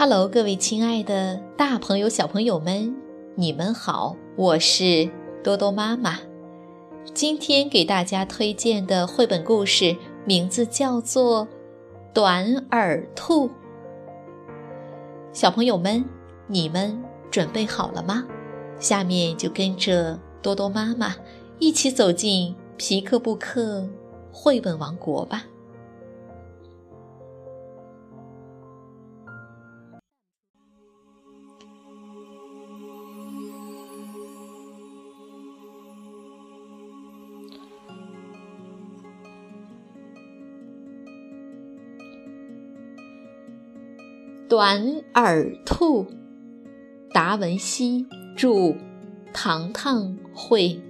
Hello，各位亲爱的大朋友、小朋友们，你们好，我是多多妈妈。今天给大家推荐的绘本故事名字叫做《短耳兔》。小朋友们，你们准备好了吗？下面就跟着多多妈妈一起走进皮克布克绘本王国吧。短耳兔，达文西著，糖糖绘，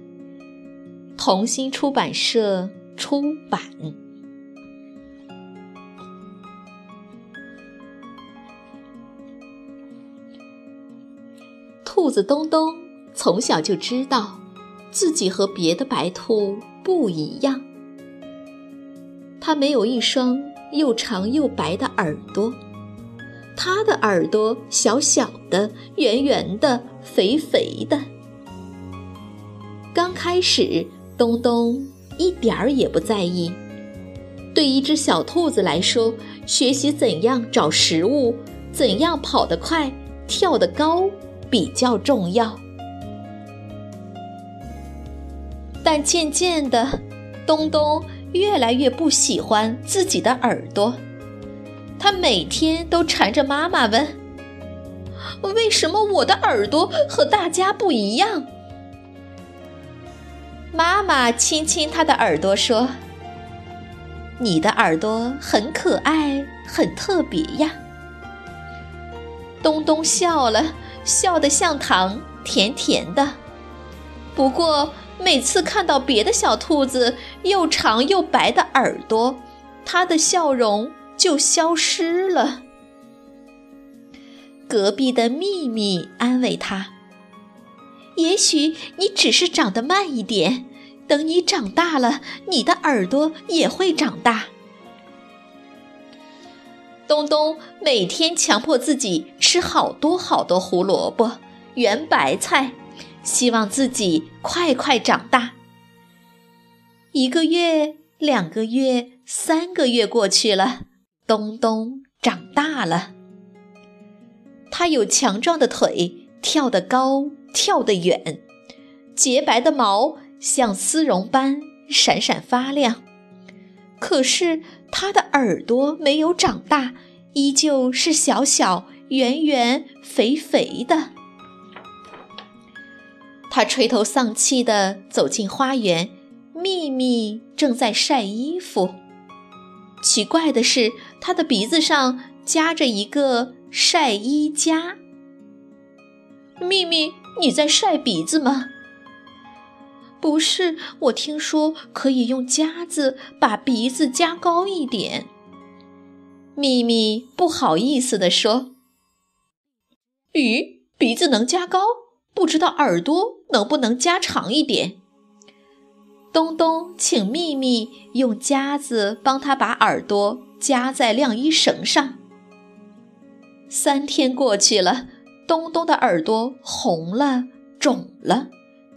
童心出版社出版。兔子东东从小就知道自己和别的白兔不一样，它没有一双又长又白的耳朵。它的耳朵小小的、圆圆的、肥肥的。刚开始，东东一点儿也不在意。对一只小兔子来说，学习怎样找食物、怎样跑得快、跳得高比较重要。但渐渐的，东东越来越不喜欢自己的耳朵。他每天都缠着妈妈问：“为什么我的耳朵和大家不一样？”妈妈亲亲他的耳朵说：“你的耳朵很可爱，很特别呀。”东东笑了笑得像糖，甜甜的。不过每次看到别的小兔子又长又白的耳朵，他的笑容。就消失了。隔壁的秘密安慰他：“也许你只是长得慢一点，等你长大了，你的耳朵也会长大。”东东每天强迫自己吃好多好多胡萝卜、圆白菜，希望自己快快长大。一个月、两个月、三个月过去了。东东长大了，他有强壮的腿，跳得高，跳得远，洁白的毛像丝绒般闪闪发亮。可是他的耳朵没有长大，依旧是小小、圆圆、肥肥的。他垂头丧气地走进花园，秘密正在晒衣服。奇怪的是，他的鼻子上夹着一个晒衣夹。秘密，你在晒鼻子吗？不是，我听说可以用夹子把鼻子夹高一点。秘密不好意思地说：“咦，鼻子能夹高，不知道耳朵能不能夹长一点？”东东请秘密用夹子帮他把耳朵夹在晾衣绳上。三天过去了，东东的耳朵红了、肿了，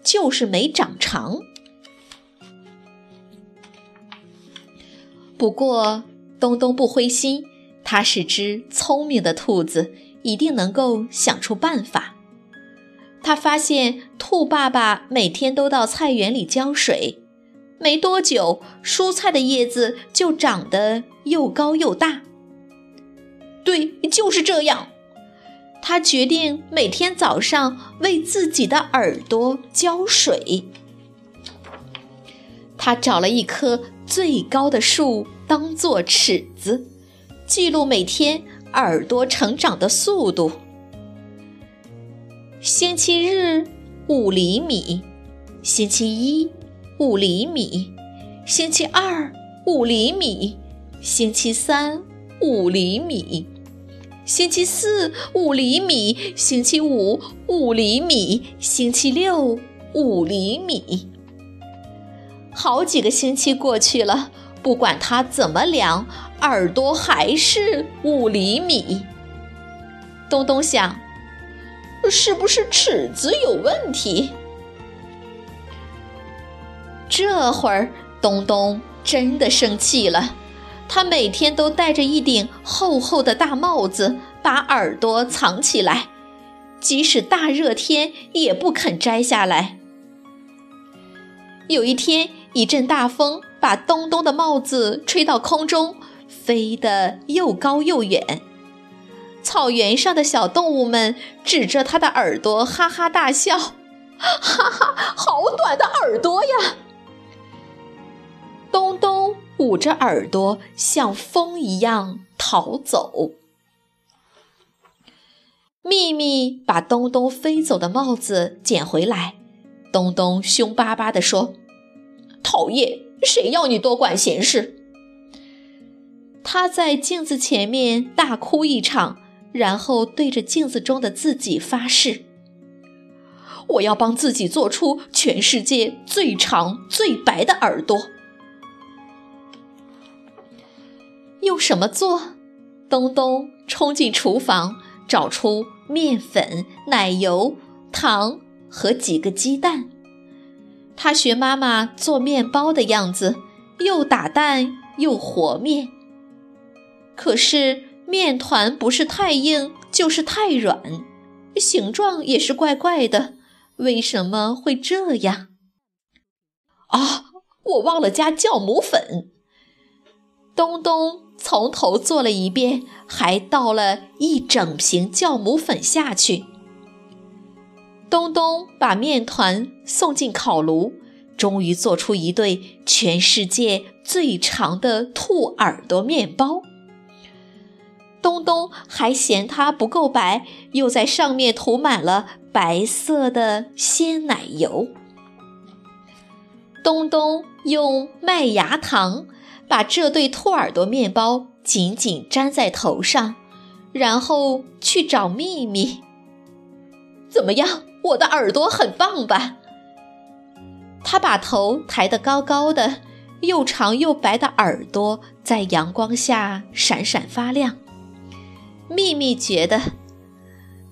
就是没长长。不过东东不灰心，他是只聪明的兔子，一定能够想出办法。他发现兔爸爸每天都到菜园里浇水。没多久，蔬菜的叶子就长得又高又大。对，就是这样。他决定每天早上为自己的耳朵浇水。他找了一棵最高的树当做尺子，记录每天耳朵成长的速度。星期日五厘米，星期一。五厘米，星期二五厘米，星期三五厘米，星期四五厘米，星期五五厘米，星期六五厘米。好几个星期过去了，不管他怎么量，耳朵还是五厘米。东东想，是不是尺子有问题？这会儿，东东真的生气了。他每天都戴着一顶厚厚的大帽子，把耳朵藏起来，即使大热天也不肯摘下来。有一天，一阵大风把东东的帽子吹到空中，飞得又高又远。草原上的小动物们指着他的耳朵哈哈大笑：“哈哈，好短的耳朵呀！”东东捂着耳朵，像风一样逃走。秘密把东东飞走的帽子捡回来。东东凶巴巴地说：“讨厌，谁要你多管闲事？”他在镜子前面大哭一场。然后对着镜子中的自己发誓：“我要帮自己做出全世界最长最白的耳朵。”用什么做？东东冲进厨房，找出面粉、奶油、糖和几个鸡蛋。他学妈妈做面包的样子，又打蛋又和面。可是。面团不是太硬就是太软，形状也是怪怪的，为什么会这样？啊，我忘了加酵母粉。东东从头做了一遍，还倒了一整瓶酵母粉下去。东东把面团送进烤炉，终于做出一对全世界最长的兔耳朵面包。东东还嫌它不够白，又在上面涂满了白色的鲜奶油。东东用麦芽糖把这对兔耳朵面包紧紧粘在头上，然后去找秘密。怎么样，我的耳朵很棒吧？他把头抬得高高的，又长又白的耳朵在阳光下闪闪发亮。秘密觉得，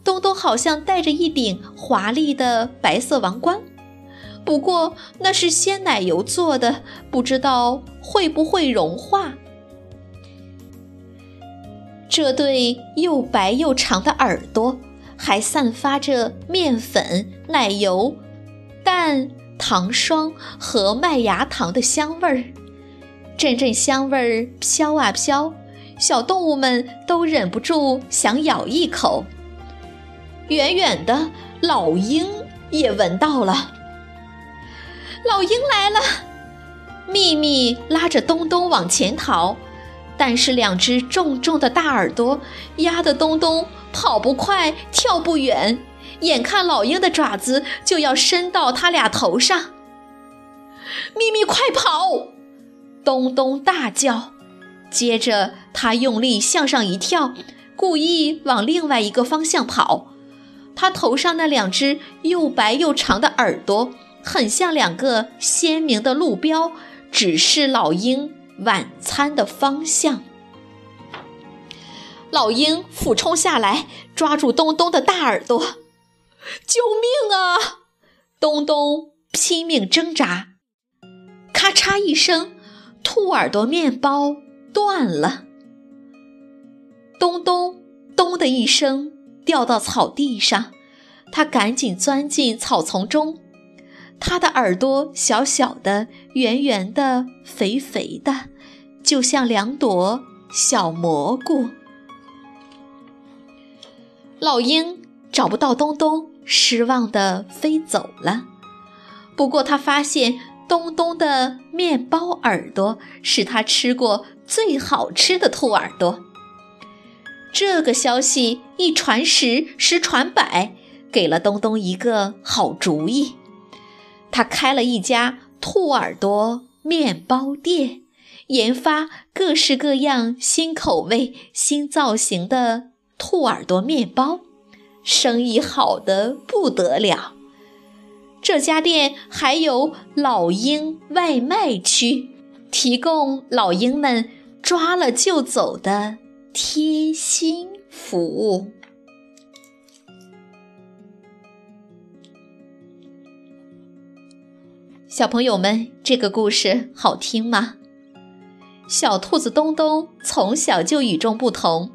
东东好像戴着一顶华丽的白色王冠，不过那是鲜奶油做的，不知道会不会融化。这对又白又长的耳朵，还散发着面粉、奶油、蛋、糖霜和麦芽糖的香味儿，阵阵香味儿飘啊飘。小动物们都忍不住想咬一口。远远的，老鹰也闻到了。老鹰来了！秘密拉着东东往前逃，但是两只重重的大耳朵压得东东跑不快，跳不远，眼看老鹰的爪子就要伸到他俩头上。秘密，快跑！东东大叫。接着，他用力向上一跳，故意往另外一个方向跑。他头上那两只又白又长的耳朵，很像两个鲜明的路标，指示老鹰晚餐的方向。老鹰俯冲下来，抓住东东的大耳朵，救命啊！东东拼命挣扎，咔嚓一声，兔耳朵面包。断了，咚咚咚的一声，掉到草地上。他赶紧钻进草丛中。它的耳朵小小的、圆圆的、肥肥的，就像两朵小蘑菇。老鹰找不到东东，失望地飞走了。不过他发现。东东的面包耳朵是他吃过最好吃的兔耳朵。这个消息一传十，十传百，给了东东一个好主意。他开了一家兔耳朵面包店，研发各式各样新口味、新造型的兔耳朵面包，生意好的不得了。这家店还有老鹰外卖区，提供老鹰们抓了就走的贴心服务。小朋友们，这个故事好听吗？小兔子东东从小就与众不同，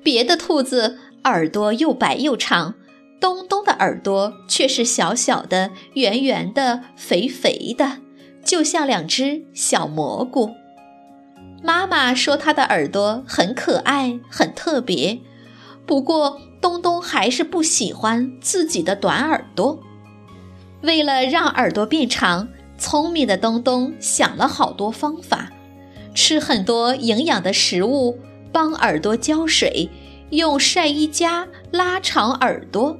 别的兔子耳朵又白又长，东东的耳朵却是小小的、圆圆的、肥肥的，就像两只小蘑菇。妈妈说它的耳朵很可爱、很特别，不过东东还是不喜欢自己的短耳朵。为了让耳朵变长，聪明的东东想了好多方法：吃很多营养的食物，帮耳朵浇水，用晒衣夹拉长耳朵。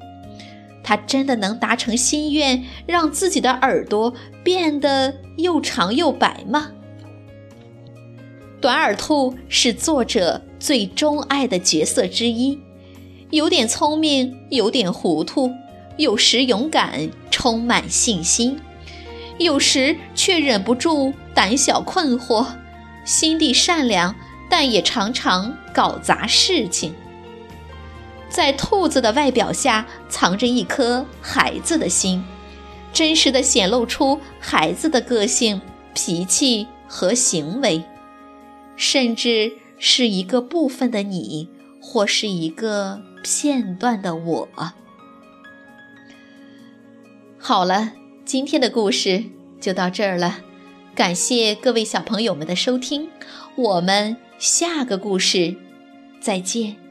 他真的能达成心愿，让自己的耳朵变得又长又白吗？短耳兔是作者最钟爱的角色之一，有点聪明，有点糊涂，有时勇敢。充满信心，有时却忍不住胆小困惑；心地善良，但也常常搞砸事情。在兔子的外表下，藏着一颗孩子的心，真实的显露出孩子的个性、脾气和行为，甚至是一个部分的你，或是一个片段的我。好了，今天的故事就到这儿了，感谢各位小朋友们的收听，我们下个故事再见。